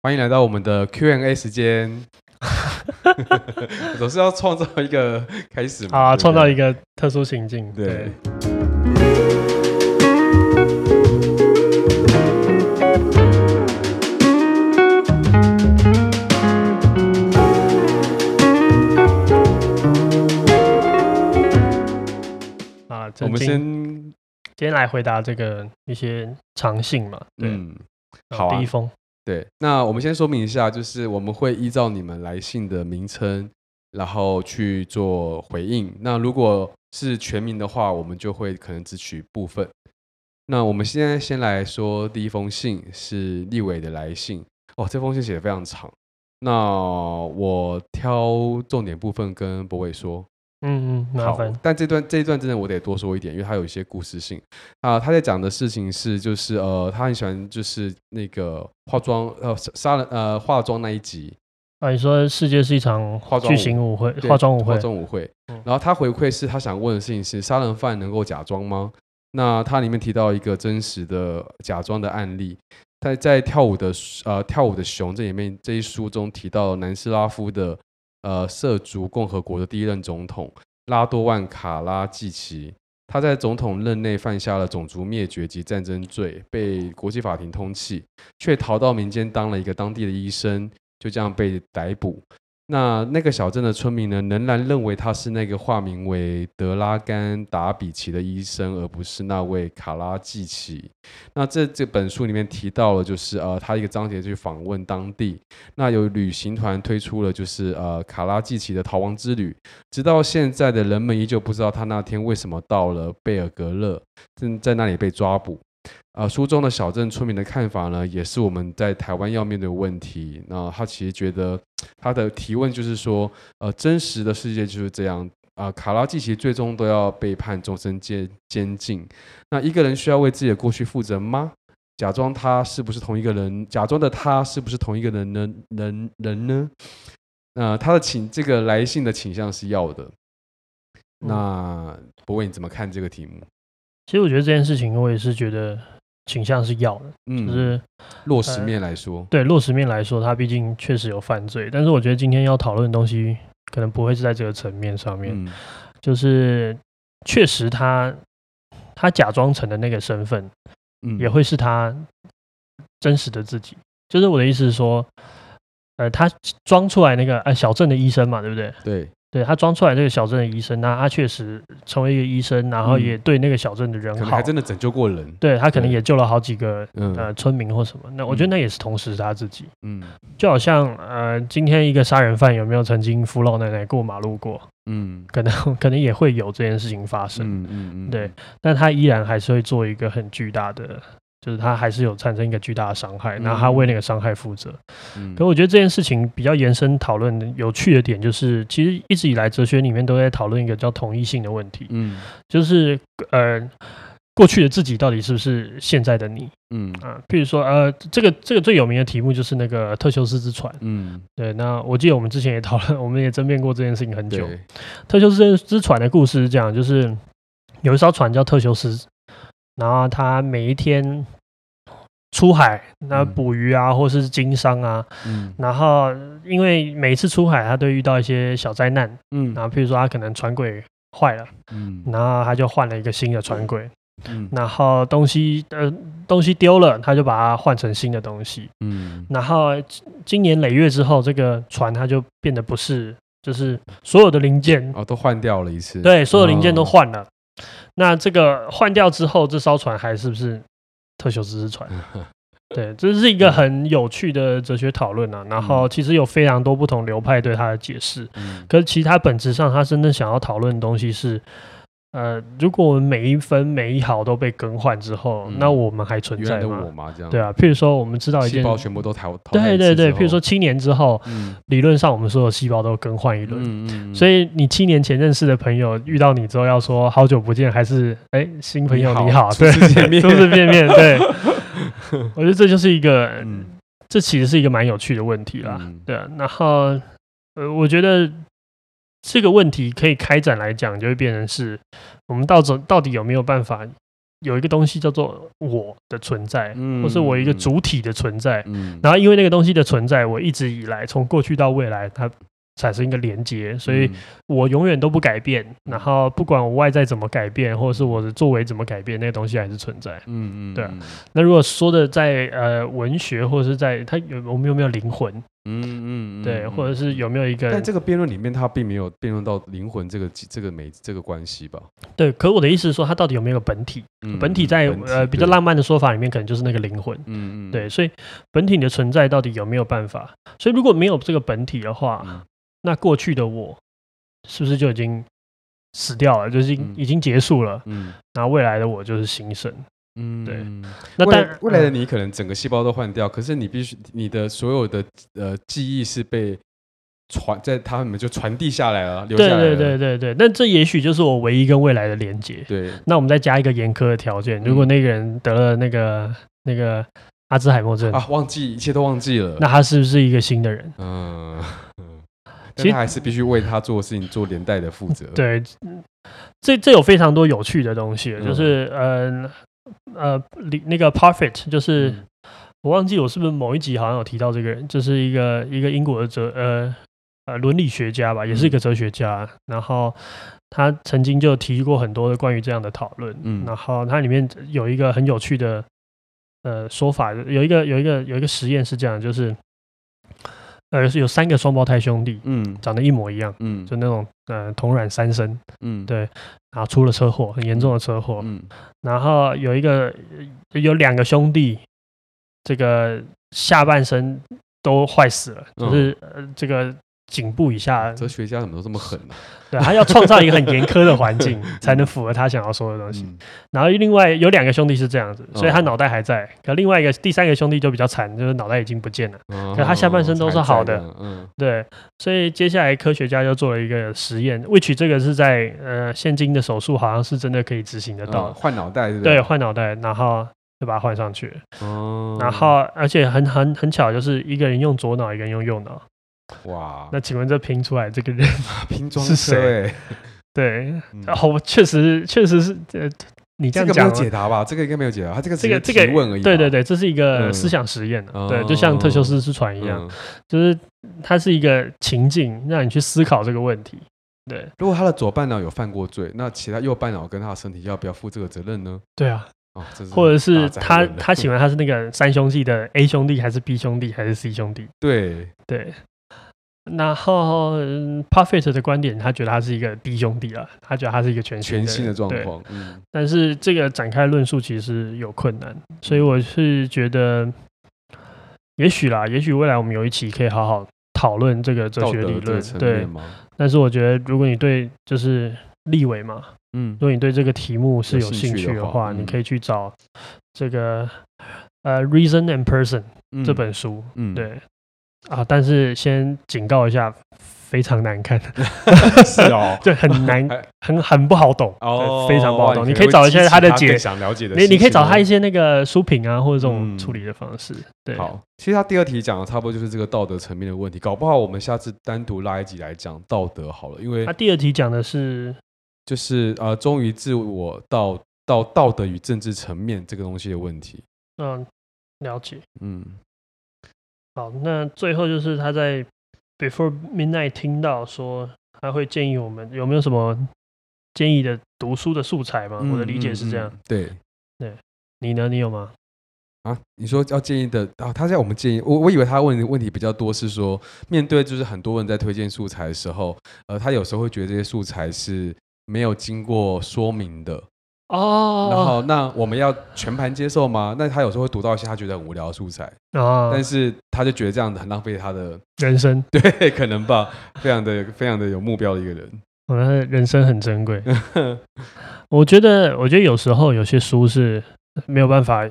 欢迎来到我们的 Q&A 时间。总是要创造一个开始嘛，啊，创造一个特殊情境。对。啊，我们先今天来回答这个一些长信嘛。嗯，好、啊，第一封。对，那我们先说明一下，就是我们会依照你们来信的名称，然后去做回应。那如果是全名的话，我们就会可能只取部分。那我们现在先来说第一封信，是立伟的来信。哦，这封信写得非常长，那我挑重点部分跟柏伟说。嗯嗯，麻烦。但这段这一段真的我得多说一点，因为他有一些故事性啊。他在讲的事情是，就是呃，他很喜欢就是那个化妆呃杀人呃化妆那一集啊。你说世界是一场巨型舞会，化妆舞会，化妆舞会。然后他回馈是他想问的事情是：杀人犯能够假装吗？那他里面提到一个真实的假装的案例，在在跳舞的呃跳舞的熊这里面这一书中提到南斯拉夫的。呃，涉足共和国的第一任总统拉多万卡拉季奇，他在总统任内犯下了种族灭绝及战争罪，被国际法庭通缉，却逃到民间当了一个当地的医生，就这样被逮捕。那那个小镇的村民呢，仍然认为他是那个化名为德拉甘达比奇的医生，而不是那位卡拉季奇。那这这本书里面提到了，就是呃，他一个章节去访问当地，那有旅行团推出了就是呃卡拉季奇的逃亡之旅，直到现在的人们依旧不知道他那天为什么到了贝尔格勒，正在那里被抓捕。呃，书中的小镇村民的看法呢，也是我们在台湾要面对的问题。那他其实觉得他的提问就是说，呃，真实的世界就是这样啊，呃。卡拉季奇最终都要被判终身监监禁。那一个人需要为自己的过去负责吗？假装他是不是同一个人？假装的他是不是同一个人呢？人人呢？呃，他的倾这个来信的倾向是要的。那柏伟你怎么看这个题目？其实我觉得这件事情，我也是觉得倾向是要的，嗯，就是落实面来说，对落实面来说，他毕竟确实有犯罪。但是我觉得今天要讨论的东西，可能不会是在这个层面上面，嗯、就是确实他他假装成的那个身份，嗯，也会是他真实的自己。就是我的意思是说，呃，他装出来那个呃小镇的医生嘛，对不对？对。对，他装出来这个小镇的医生，那他确实成为一个医生，然后也对那个小镇的人好，还真的拯救过人。对，他可能也救了好几个呃村民或什么。那我觉得那也是同时他自己。嗯，就好像呃，今天一个杀人犯有没有曾经扶老奶奶过马路过？嗯，可能可能也会有这件事情发生。嗯嗯嗯，对，但他依然还是会做一个很巨大的。就是他还是有产生一个巨大的伤害，然后他为那个伤害负责。嗯，可我觉得这件事情比较延伸讨论有趣的点，就是其实一直以来哲学里面都在讨论一个叫同一性的问题。嗯，就是呃，过去的自己到底是不是现在的你？嗯啊，譬如说呃，这个这个最有名的题目就是那个特修斯之船。嗯，对。那我记得我们之前也讨论，我们也争辩过这件事情很久。特修斯之船的故事是这样，就是有一艘船叫特修斯。然后他每一天出海，那捕鱼啊，或是经商啊，嗯，然后因为每一次出海，他都遇到一些小灾难，嗯，然后譬如说他可能船轨坏了，嗯，然后他就换了一个新的船轨，嗯，然后东西呃东西丢了，他就把它换成新的东西，嗯，然后今年累月之后，这个船它就变得不是，就是所有的零件哦都换掉了一次，对，所有零件都换了。哦那这个换掉之后，这艘船还是不是特修斯之船？对，这是一个很有趣的哲学讨论啊。然后其实有非常多不同流派对它的解释，可是其他本质上，他真正想要讨论的东西是。呃，如果我们每一分每一毫都被更换之后，嗯、那我们还存在吗？吗对啊，譬如说，我们知道一件，细胞全部都淘汰。对对对，譬如说七年之后，嗯、理论上我们所有细胞都更换一轮。嗯嗯。所以你七年前认识的朋友遇到你之后，要说好久不见，还是哎、欸、新朋友你好，对，初次见面，初次见面。对，我觉得这就是一个，嗯、这其实是一个蛮有趣的问题啦。嗯、对啊，然后呃，我觉得。这个问题可以开展来讲，就会变成是我们到底到底有没有办法有一个东西叫做我的存在，嗯、或是我一个主体的存在。嗯、然后因为那个东西的存在，我一直以来从过去到未来，它产生一个连接，所以我永远都不改变。然后不管我外在怎么改变，或者是我的作为怎么改变，那个东西还是存在。嗯嗯，对。那如果说的在呃文学，或者是在它有我们有没有灵魂？嗯嗯，对，或者是有没有一个？但这个辩论里面，他并没有辩论到灵魂这个这个美这个关系吧？对，可我的意思是说，它到底有没有个本体？嗯、本体在本体呃比较浪漫的说法里面，可能就是那个灵魂。嗯嗯，对，所以本体的存在到底有没有办法？所以如果没有这个本体的话，嗯、那过去的我是不是就已经死掉了？就是已经、嗯、已经结束了？嗯，然后未来的我就是新生。嗯，对。那但未来的你可能整个细胞都换掉，嗯、可是你必须你的所有的呃记忆是被传在他们就传递下来了，留下来了。对对对对对。那这也许就是我唯一跟未来的连接。对。那我们再加一个严苛的条件，如果那个人得了那个那个阿兹海默症啊，忘记一切都忘记了，那他是不是一个新的人？嗯嗯。其实还是必须为他做的事情做连带的负责。对，这这有非常多有趣的东西，就是嗯。呃呃，那个 Parfit 就是、嗯、我忘记我是不是某一集好像有提到这个人，就是一个一个英国的哲呃呃伦理学家吧，也是一个哲学家。嗯、然后他曾经就提过很多的关于这样的讨论。嗯，然后它里面有一个很有趣的呃说法，有一个有一个有一个实验是这样，就是呃是有三个双胞胎兄弟，嗯，长得一模一样，嗯，就那种呃同卵三生，嗯，对。然后出了车祸，很严重的车祸。嗯，然后有一个有两个兄弟，这个下半身都坏死了，就是呃这个。颈部以下，哲学家怎么都这么狠呢？对，他要创造一个很严苛的环境，才能符合他想要说的东西。然后另外有两个兄弟是这样子，所以他脑袋还在；可另外一个第三个兄弟就比较惨，就是脑袋已经不见了，可他下半身都是好的。嗯，对。所以接下来科学家就做了一个实验，which 这个是在呃现今的手术好像是真的可以执行得到，换脑袋是？对，换脑袋，然后就把它换上去。哦。然后而且很很很巧，就是一个人用左脑，一个人用右脑。哇，那请问这拼出来这个人 拼装是谁？对，然后确实确实是呃，你这样讲没有解答吧？这个应该没有解答，他这个这个这个问而已。对对对，这是一个思想实验，对，就像特修斯之船一样，就是它是一个情境，让你去思考这个问题。对，如果他的左半脑有犯过罪，那其他右半脑跟他的身体要不要负这个责任呢？对啊，或者是他 他请问他是那个三兄弟的 A 兄弟还是 B 兄弟还是 C 兄弟？对对。然后嗯 Parfit 的观点，他觉得他是一个弟兄弟了，他觉得他是一个全新的全新的状况。嗯，但是这个展开论述其实有困难，所以我是觉得，也许啦，也许未来我们有一期可以好好讨论这个哲学理论，对。但是我觉得，如果你对就是立委嘛，嗯，如果你对这个题目是有兴趣的话，你可以去找这个呃 Reason and Person 这本书，嗯，对。啊！但是先警告一下，非常难看，是哦，对，很难，很很不好懂，哦，非常不好懂。你可以找一些他的解，想了解的，你你可以找他一些那个书评啊，或者这种处理的方式。对，好，其实他第二题讲的差不多就是这个道德层面的问题，搞不好我们下次单独拉一集来讲道德好了，因为他第二题讲的是，就是呃，忠于自我到到道德与政治层面这个东西的问题。嗯，了解，嗯。好，那最后就是他在 Before Midnight 听到说，他会建议我们有没有什么建议的读书的素材吗？嗯、我的理解是这样。对，对，你呢？你有吗？啊，你说要建议的啊？他在我们建议，我我以为他问的问题比较多，是说面对就是很多人在推荐素材的时候，呃，他有时候会觉得这些素材是没有经过说明的。哦，然后那我们要全盘接受吗？那他有时候会读到一些他觉得很无聊的素材啊，但是他就觉得这样子很浪费他的人生，对，可能吧，非常的非常的有目标的一个人，我觉得人生很珍贵。我觉得，我觉得有时候有些书是没有办法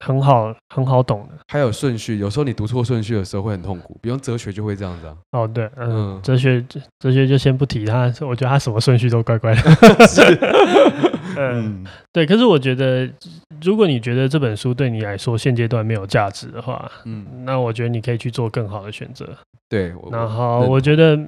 很好很好懂的，还有顺序，有时候你读错顺序的时候会很痛苦，比如哲学就会这样子啊。哦，对，嗯，哲学哲学就先不提他，我觉得他什么顺序都怪怪的。嗯，对。可是我觉得，如果你觉得这本书对你来说现阶段没有价值的话，嗯，那我觉得你可以去做更好的选择。对。然后我觉得，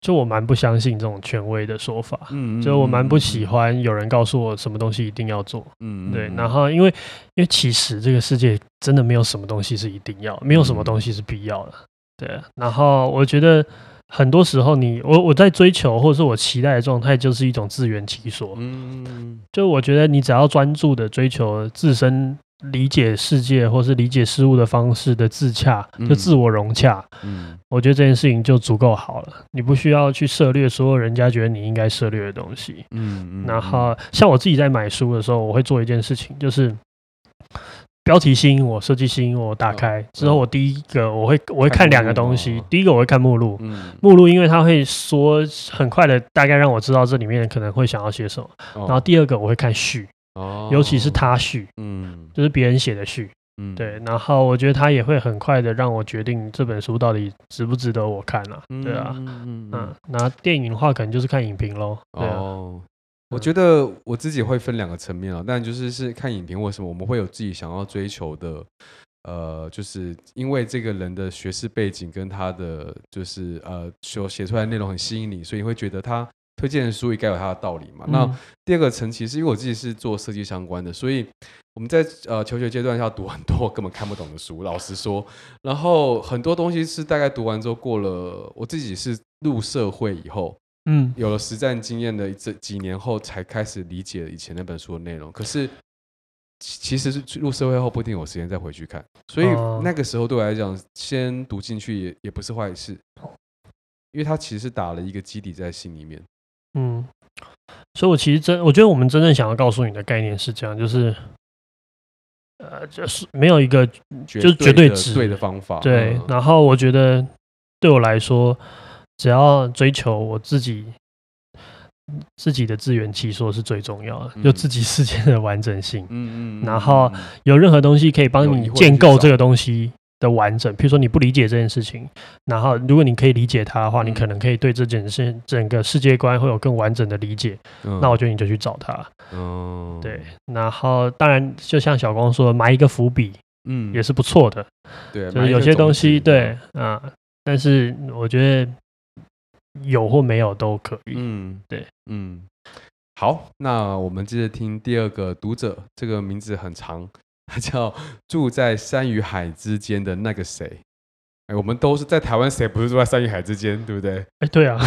就我蛮不相信这种权威的说法，嗯，就我蛮不喜欢有人告诉我什么东西一定要做，嗯，对。然后因为因为其实这个世界真的没有什么东西是一定要，没有什么东西是必要的，对。然后我觉得很多时候你我我在追求或者是我期待的状态就是一种自圆其说，嗯，就我觉得你只要专注的追求自身。理解世界或是理解事物的方式的自洽，就自我融洽。嗯，我觉得这件事情就足够好了。你不需要去涉猎所有人家觉得你应该涉猎的东西。嗯嗯。然后，像我自己在买书的时候，我会做一件事情，就是标题吸引我，设计吸引我，打开。之后，我第一个我会我会看两个东西。第一个我会看目录，目录因为它会说很快的大概让我知道这里面可能会想要写什么。然后第二个我会看序。哦，尤其是他序，嗯，就是别人写的序，嗯，对，然后我觉得他也会很快的让我决定这本书到底值不值得我看了，啊，对啊，嗯，嗯，那电影的话可能就是看影评喽，对啊，哦，我觉得我自己会分两个层面啊，但就是是看影评，为什么我们会有自己想要追求的，呃，就是因为这个人的学识背景跟他的就是呃所写出来的内容很吸引你，所以你会觉得他。推荐的书也该有他的道理嘛。嗯、那第二个层其实因为我自己是做设计相关的，所以我们在呃求学阶段要读很多根本看不懂的书，老实说。然后很多东西是大概读完之后，过了我自己是入社会以后，嗯，有了实战经验的这几年后，才开始理解以前那本书的内容。可是其实是入社会后不一定有时间再回去看，所以那个时候对我来讲，先读进去也也不是坏事，因为它其实是打了一个基底在心里面。嗯，所以，我其实真，我觉得我们真正想要告诉你的概念是这样，就是，呃，就是没有一个就是绝对值。对的方法。对，然后我觉得对我来说，只要追求我自己自己的自圆其说是最重要的，就自己世界的完整性。嗯嗯，然后有任何东西可以帮你建构这个东西的完整，比如说你不理解这件事情，然后如果你可以理解它的话，嗯、你可能可以对这件事整个世界观会有更完整的理解。嗯、那我觉得你就去找它。哦，对。然后当然，就像小光说，埋一个伏笔，嗯，也是不错的。对，就是有些东西，对啊，但是我觉得有或没有都可以。嗯，对，嗯。好，那我们接着听第二个读者，这个名字很长。他叫住在山与海之间的那个谁？哎，我们都是在台湾，谁不是住在山与海之间，对不对？哎，对啊。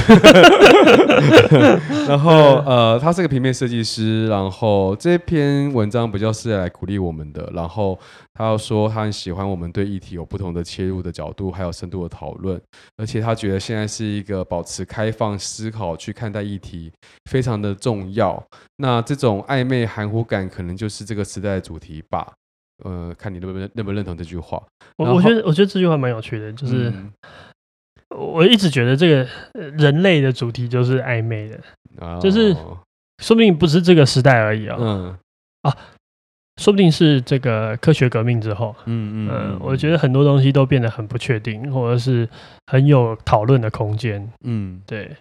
然后呃，他是个平面设计师。然后这篇文章比较是来鼓励我们的。然后他要说，他很喜欢我们对议题有不同的切入的角度，还有深度的讨论。而且他觉得现在是一个保持开放思考去看待议题非常的重要。那这种暧昧含糊感，可能就是这个时代的主题吧。呃，看你认不认认不认同这句话。我我觉得我觉得这句话蛮有趣的，就是、嗯、我一直觉得这个人类的主题就是暧昧的，哦、就是说不定不是这个时代而已、哦、嗯。啊，说不定是这个科学革命之后，嗯嗯，嗯，我觉得很多东西都变得很不确定，或者是很有讨论的空间，嗯，对，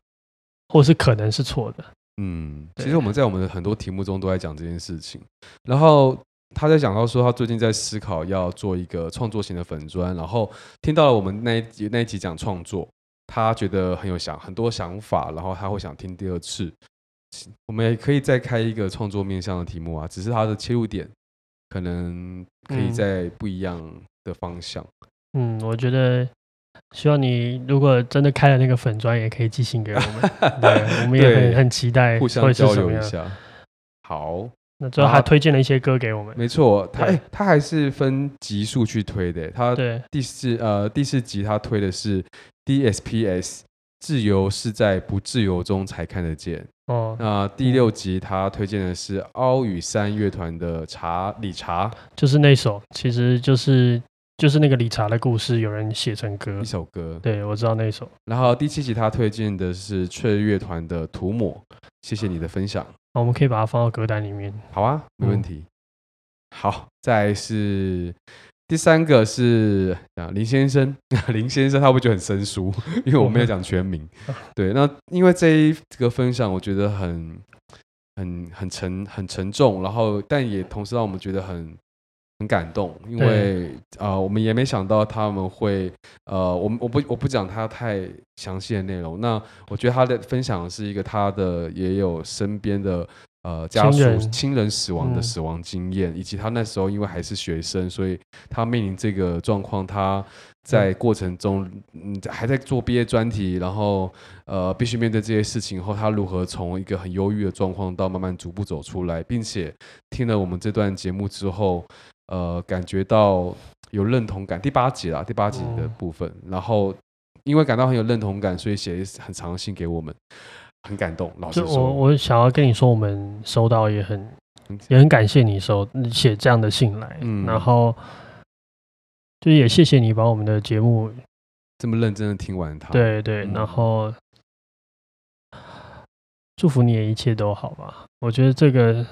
或是可能是错的，嗯，其实我们在我们的很多题目中都在讲这件事情，然后。他在讲到说，他最近在思考要做一个创作型的粉砖，然后听到了我们那一集那一集讲创作，他觉得很有想很多想法，然后他会想听第二次。我们也可以再开一个创作面向的题目啊，只是他的切入点可能可以在不一样的方向。嗯，我觉得希望你如果真的开了那个粉砖，也可以寄信给我们，对，我们也很很期待互相交流一下。好。那最后还推荐了一些歌给我们。没错，他哎，他还是分集数去推的。他第四呃第四集他推的是 DSPS，自由是在不自由中才看得见。哦，那第六集他推荐的是凹与山乐团的茶理查，就是那首，其实就是就是那个理查的故事，有人写成歌，一首歌。对，我知道那首。然后第七集他推荐的是翠乐团的涂抹，谢谢你的分享。我们可以把它放到歌单里面。好啊，没问题。嗯、好，再来是第三个是啊林先生，林先生他不觉得很生疏，因为我没有讲全名。嗯、对，那因为这一个分享，我觉得很很很沉很沉重，然后但也同时让我们觉得很很感动，因为啊、呃，我们也没想到他们会呃，我们我不我不讲他太详细的内容。那我觉得他的分享是一个他的也有身边的呃家属亲人，人死亡的死亡经验，嗯、以及他那时候因为还是学生，所以他面临这个状况，他在过程中嗯还在做毕业专题，然后呃必须面对这些事情后，他如何从一个很忧郁的状况到慢慢逐步走出来，并且听了我们这段节目之后。呃，感觉到有认同感，第八集啦，第八集的部分，嗯、然后因为感到很有认同感，所以写很长的信给我们，很感动。老实说，我我想要跟你说，我们收到也很也很感谢你收写这样的信来，嗯，然后就也谢谢你把我们的节目这么认真的听完它，对对，然后、嗯、祝福你也一切都好吧。我觉得这个。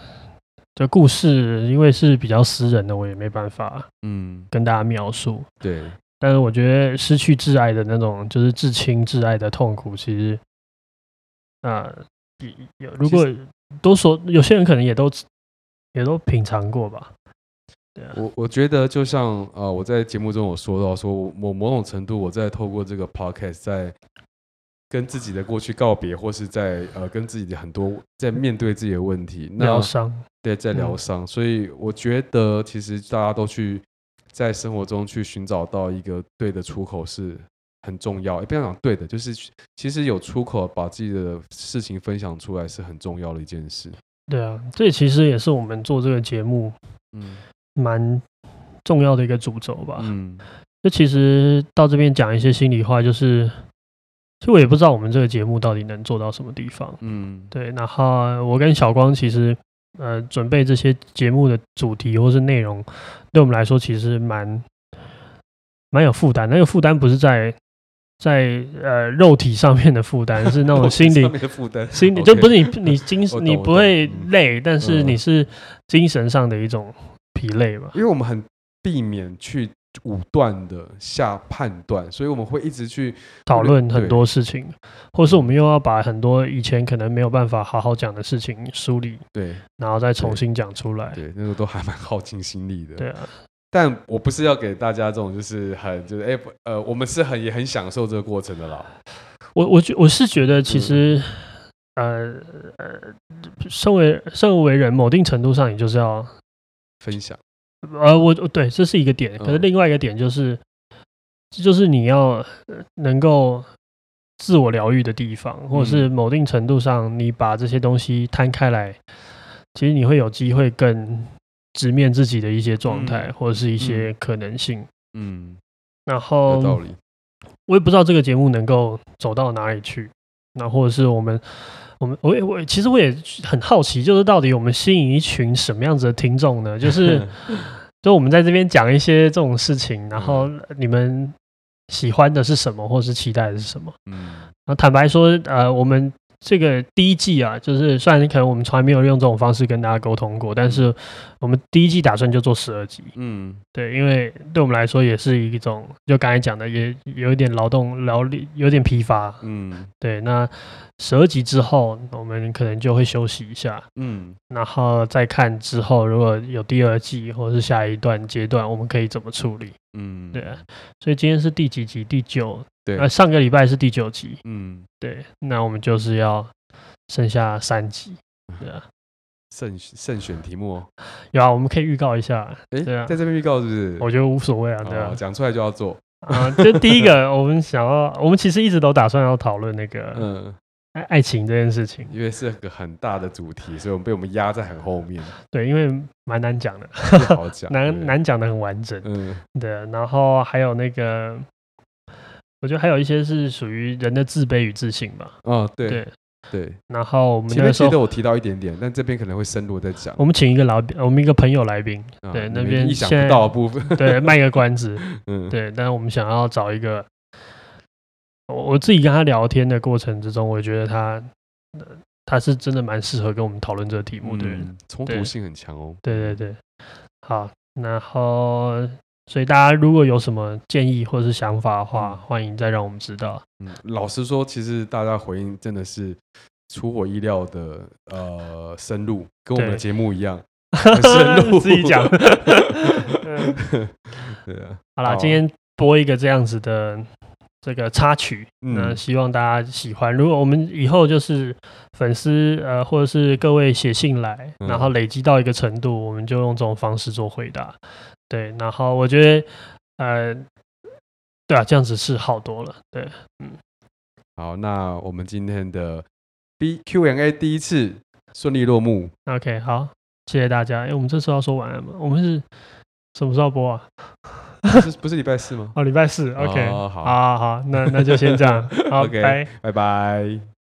这故事因为是比较私人的，我也没办法，嗯，跟大家描述。对，但是我觉得失去挚爱的那种，就是至亲挚爱的痛苦，其实，啊，有如果都说有些人可能也都也都品尝过吧。对啊，我我觉得就像呃，我在节目中有说到，说我某种程度我在透过这个 podcast 在。跟自己的过去告别，或是在呃跟自己的很多在面对自己的问题疗伤，对，在疗伤。嗯、所以我觉得，其实大家都去在生活中去寻找到一个对的出口是很重要。也不要讲对的，就是其实有出口，把自己的事情分享出来是很重要的一件事。对啊，这其实也是我们做这个节目嗯蛮重要的一个主轴吧。嗯，就其实到这边讲一些心里话，就是。其实我也不知道我们这个节目到底能做到什么地方。嗯，对。然后我跟小光其实呃准备这些节目的主题或是内容，对我们来说其实蛮蛮有负担。那个负担不是在在呃肉体上面的负担，是那种心理的负担。心理就不是你你精神你不会累，但是你是精神上的一种疲累嘛。因为我们很避免去。武断的下判断，所以我们会一直去讨论很多事情，或是我们又要把很多以前可能没有办法好好讲的事情梳理，对，然后再重新讲出来，对，对，那个都还蛮耗尽心力的，对啊。但我不是要给大家这种就是很就是哎、欸、呃，我们是很也很享受这个过程的啦。我我觉我是觉得其实、嗯、呃呃，身为身为人，某定程度上你就是要分享。呃，我对，这是一个点，可是另外一个点就是，这就是你要能够自我疗愈的地方，或者是某定程度上，你把这些东西摊开来，其实你会有机会更直面自己的一些状态，或者是一些可能性。嗯，然后我也不知道这个节目能够走到哪里去，那或者是我们。我们我也我其实我也很好奇，就是到底我们吸引一群什么样子的听众呢？就是 就我们在这边讲一些这种事情，然后你们喜欢的是什么，或是期待的是什么？嗯，那坦白说，呃，我们。这个第一季啊，就是虽然可能我们从来没有用这种方式跟大家沟通过，但是我们第一季打算就做十二集。嗯，对，因为对我们来说也是一种，就刚才讲的，也有一点劳动劳力，有点疲乏。嗯，对。那十二集之后，我们可能就会休息一下。嗯，然后再看之后，如果有第二季或者是下一段阶段，我们可以怎么处理？嗯，对。所以今天是第几集？第九。对，呃，上个礼拜是第九集，嗯，对，那我们就是要剩下三集，对啊，慎慎选题目，有啊，我们可以预告一下，哎，对啊，在这边预告是不是？我觉得无所谓啊，对啊，讲出来就要做啊。这第一个，我们想要，我们其实一直都打算要讨论那个，嗯，爱爱情这件事情，因为是个很大的主题，所以我们被我们压在很后面。对，因为蛮难讲的，好讲，难难讲的很完整，嗯，对，然后还有那个。我觉得还有一些是属于人的自卑与自信吧。哦，对对对。然后我们前面其实都有提到一点点，但这边可能会深入再讲。我们请一个老，我们一个朋友来宾，对那边意想不到的部分，对卖个关子，嗯，对。但是我们想要找一个，我我自己跟他聊天的过程之中，我觉得他他是真的蛮适合跟我们讨论这个题目的人，冲突性很强哦。对对对，好，然后。所以大家如果有什么建议或者是想法的话，欢迎再让我们知道。嗯，老实说，其实大家回应真的是出我意料的，呃，深入，跟我们的节目一样，很深入。自己讲。对啊。好啦，今天播一个这样子的这个插曲，那希望大家喜欢。如果我们以后就是粉丝呃，或者是各位写信来，然后累积到一个程度，我们就用这种方式做回答。对，然后我觉得呃，对啊，这样子是好多了。对，嗯。好，那我们今天的 B Q&A 第一次顺利落幕。OK，好，谢谢大家。哎、欸，我们这时候要说晚安吗？我们是什么时候播啊？不是不是礼拜四吗？哦，礼拜四。OK，、哦、好，好，好，那那就先这样。OK，拜拜。